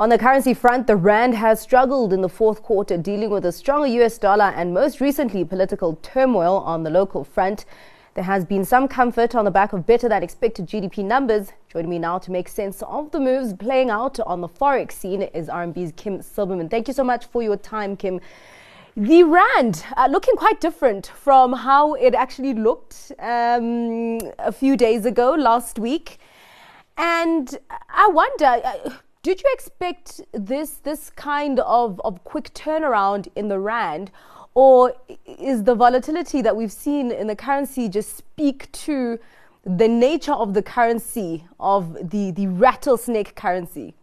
On the currency front, the rand has struggled in the fourth quarter, dealing with a stronger US dollar and most recently political turmoil on the local front. There has been some comfort on the back of better than expected GDP numbers. Joining me now to make sense of the moves playing out on the forex scene is RMB's Kim Silberman. Thank you so much for your time, Kim. The rand uh, looking quite different from how it actually looked um, a few days ago, last week. And I wonder. Uh, did you expect this this kind of, of quick turnaround in the rand, or is the volatility that we've seen in the currency just speak to the nature of the currency of the the rattlesnake currency?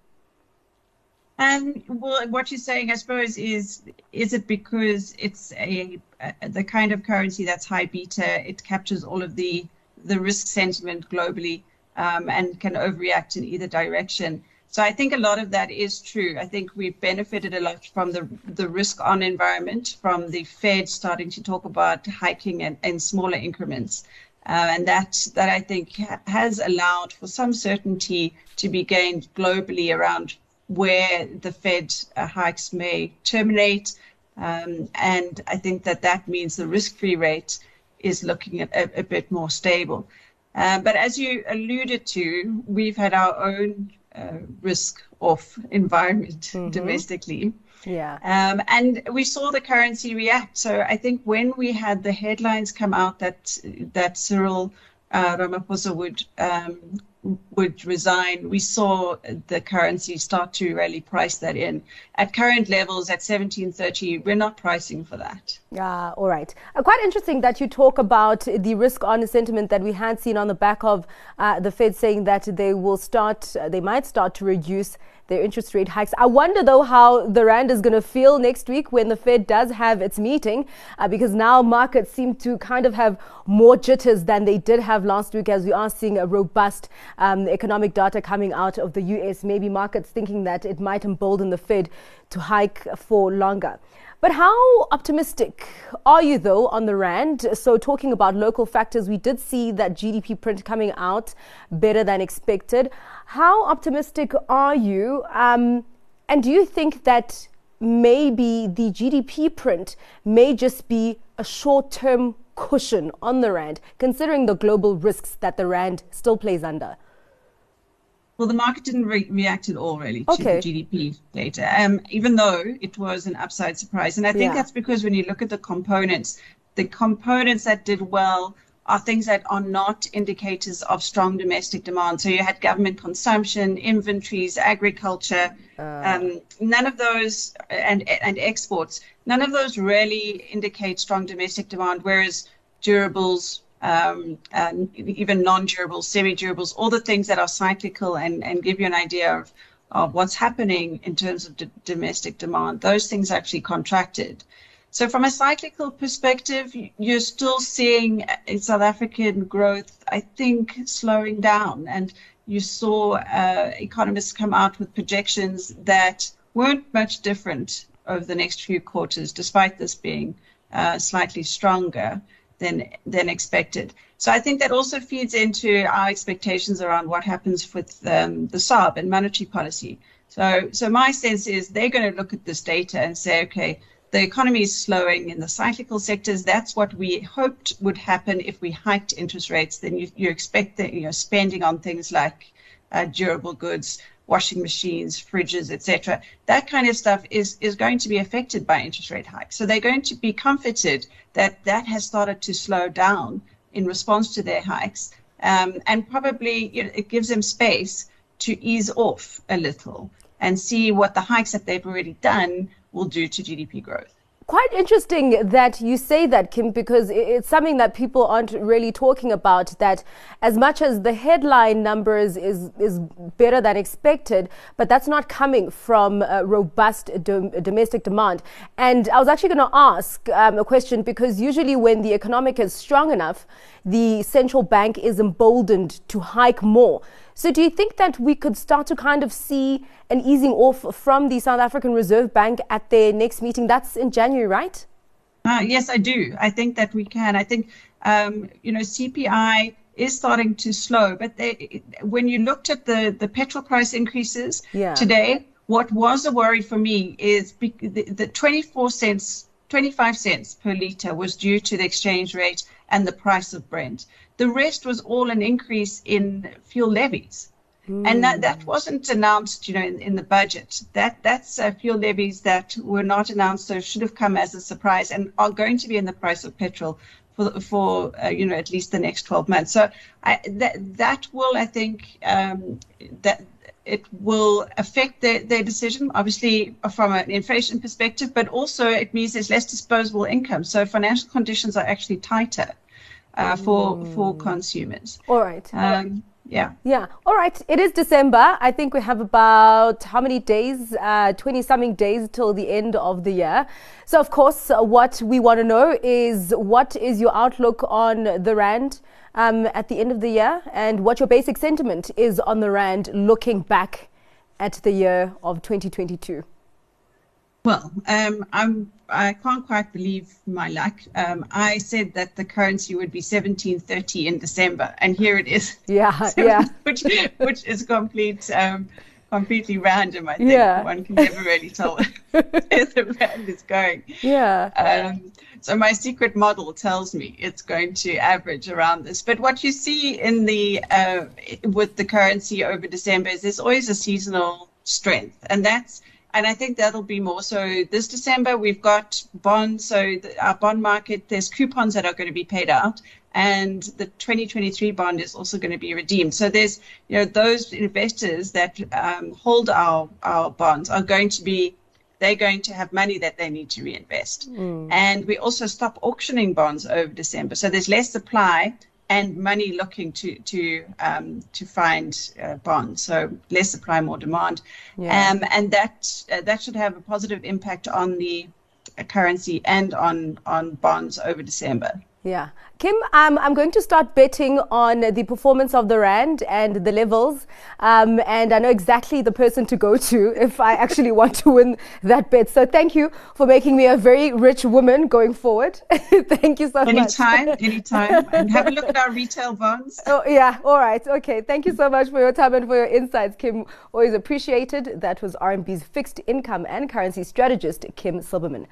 And well, what you're saying, I suppose, is is it because it's a, a, the kind of currency that's high beta? It captures all of the the risk sentiment globally um, and can overreact in either direction. So I think a lot of that is true. I think we've benefited a lot from the the risk on environment, from the Fed starting to talk about hiking and, in smaller increments. Uh, and that that I think ha- has allowed for some certainty to be gained globally around where the Fed uh, hikes may terminate. Um, and I think that that means the risk-free rate is looking at a, a bit more stable. Uh, but as you alluded to, we've had our own uh, risk off environment mm-hmm. domestically. Yeah. Um, and we saw the currency react. So I think when we had the headlines come out that that Cyril uh, Ramaphosa would um, would resign, we saw the currency start to really price that in. At current levels, at 1730, we're not pricing for that. Yeah, all right. Uh, quite interesting that you talk about the risk on sentiment that we had seen on the back of uh, the Fed saying that they will start, uh, they might start to reduce their interest rate hikes. I wonder, though, how the Rand is going to feel next week when the Fed does have its meeting, uh, because now markets seem to kind of have more jitters than they did have last week, as we are seeing a robust um, economic data coming out of the US. Maybe markets thinking that it might embolden the Fed to hike for longer. But how optimistic are you, though, on the Rand? So, talking about local factors, we did see that GDP print coming out better than expected. How optimistic are you? Um, and do you think that maybe the GDP print may just be a short term cushion on the Rand, considering the global risks that the Rand still plays under? Well, the market didn't re- react at all, really, to okay. the GDP data, um, even though it was an upside surprise. And I think yeah. that's because when you look at the components, the components that did well are things that are not indicators of strong domestic demand. So you had government consumption, inventories, agriculture, uh. um, none of those, and and exports. None of those really indicate strong domestic demand. Whereas durables, um, and even non-durables, semi-durables, all the things that are cyclical and, and give you an idea of, of what's happening in terms of d- domestic demand. Those things actually contracted. So from a cyclical perspective, you're still seeing South African growth, I think, slowing down. And you saw uh, economists come out with projections that weren't much different over the next few quarters, despite this being uh, slightly stronger than than expected. So I think that also feeds into our expectations around what happens with um, the SARB and monetary policy. So so my sense is they're going to look at this data and say, okay, the economy is slowing in the cyclical sectors. That's what we hoped would happen if we hiked interest rates. Then you, you expect that you know spending on things like uh, durable goods washing machines, fridges, etc. That kind of stuff is, is going to be affected by interest rate hikes. So they're going to be comforted that that has started to slow down in response to their hikes. Um, and probably you know, it gives them space to ease off a little and see what the hikes that they've already done will do to GDP growth quite interesting that you say that, Kim, because it's something that people aren't really talking about. That as much as the headline numbers is is better than expected, but that's not coming from robust dom- domestic demand. And I was actually going to ask um, a question because usually when the economic is strong enough, the central bank is emboldened to hike more. So, do you think that we could start to kind of see an easing off from the South African Reserve Bank at their next meeting? That's in January, right? Uh, yes, I do. I think that we can. I think, um, you know, CPI is starting to slow, but they, when you looked at the, the petrol price increases yeah. today, What was a worry for me is the, the 24 cents, 25 cents per litre was due to the exchange rate and the price of Brent. The rest was all an increase in fuel levies. Mm. And that, that wasn't announced, you know, in, in the budget. That that's uh, fuel levies that were not announced, so should have come as a surprise, and are going to be in the price of petrol for for uh, you know at least the next 12 months. So I, that that will, I think, um, that it will affect their, their decision, obviously from an inflation perspective, but also it means there's less disposable income. So financial conditions are actually tighter uh, for mm. for consumers. All right. Um, yeah. Yeah. All right. It is December. I think we have about how many days? Uh, 20 something days till the end of the year. So, of course, what we want to know is what is your outlook on the Rand um, at the end of the year and what your basic sentiment is on the Rand looking back at the year of 2022? Well, um, I'm I can't quite believe my luck. Um, I said that the currency would be 1730 in December, and here it is. Yeah, yeah. Which which is complete. Um, completely random. I think yeah. one can never really tell where the rand is going. Yeah. Um, so my secret model tells me it's going to average around this. But what you see in the uh, with the currency over December is there's always a seasonal strength, and that's and I think that'll be more. So this December, we've got bonds. So the, our bond market, there's coupons that are going to be paid out, and the 2023 bond is also going to be redeemed. So there's, you know, those investors that um, hold our our bonds are going to be they're going to have money that they need to reinvest. Mm. And we also stop auctioning bonds over December. So there's less supply and money looking to to um, to find uh, bonds. So less supply, more demand, yeah. um, and that uh, that should have a positive impact on the currency and on on bonds over December. Yeah. Kim, um, I'm going to start betting on the performance of the Rand and the levels. Um, and I know exactly the person to go to if I actually want to win that bet. So thank you for making me a very rich woman going forward. thank you so anytime, much. Anytime, anytime. And have a look at our retail bonds. Oh, yeah. All right. Okay. Thank you so much for your time and for your insights, Kim. Always appreciated. That was RMB's fixed income and currency strategist, Kim Silberman.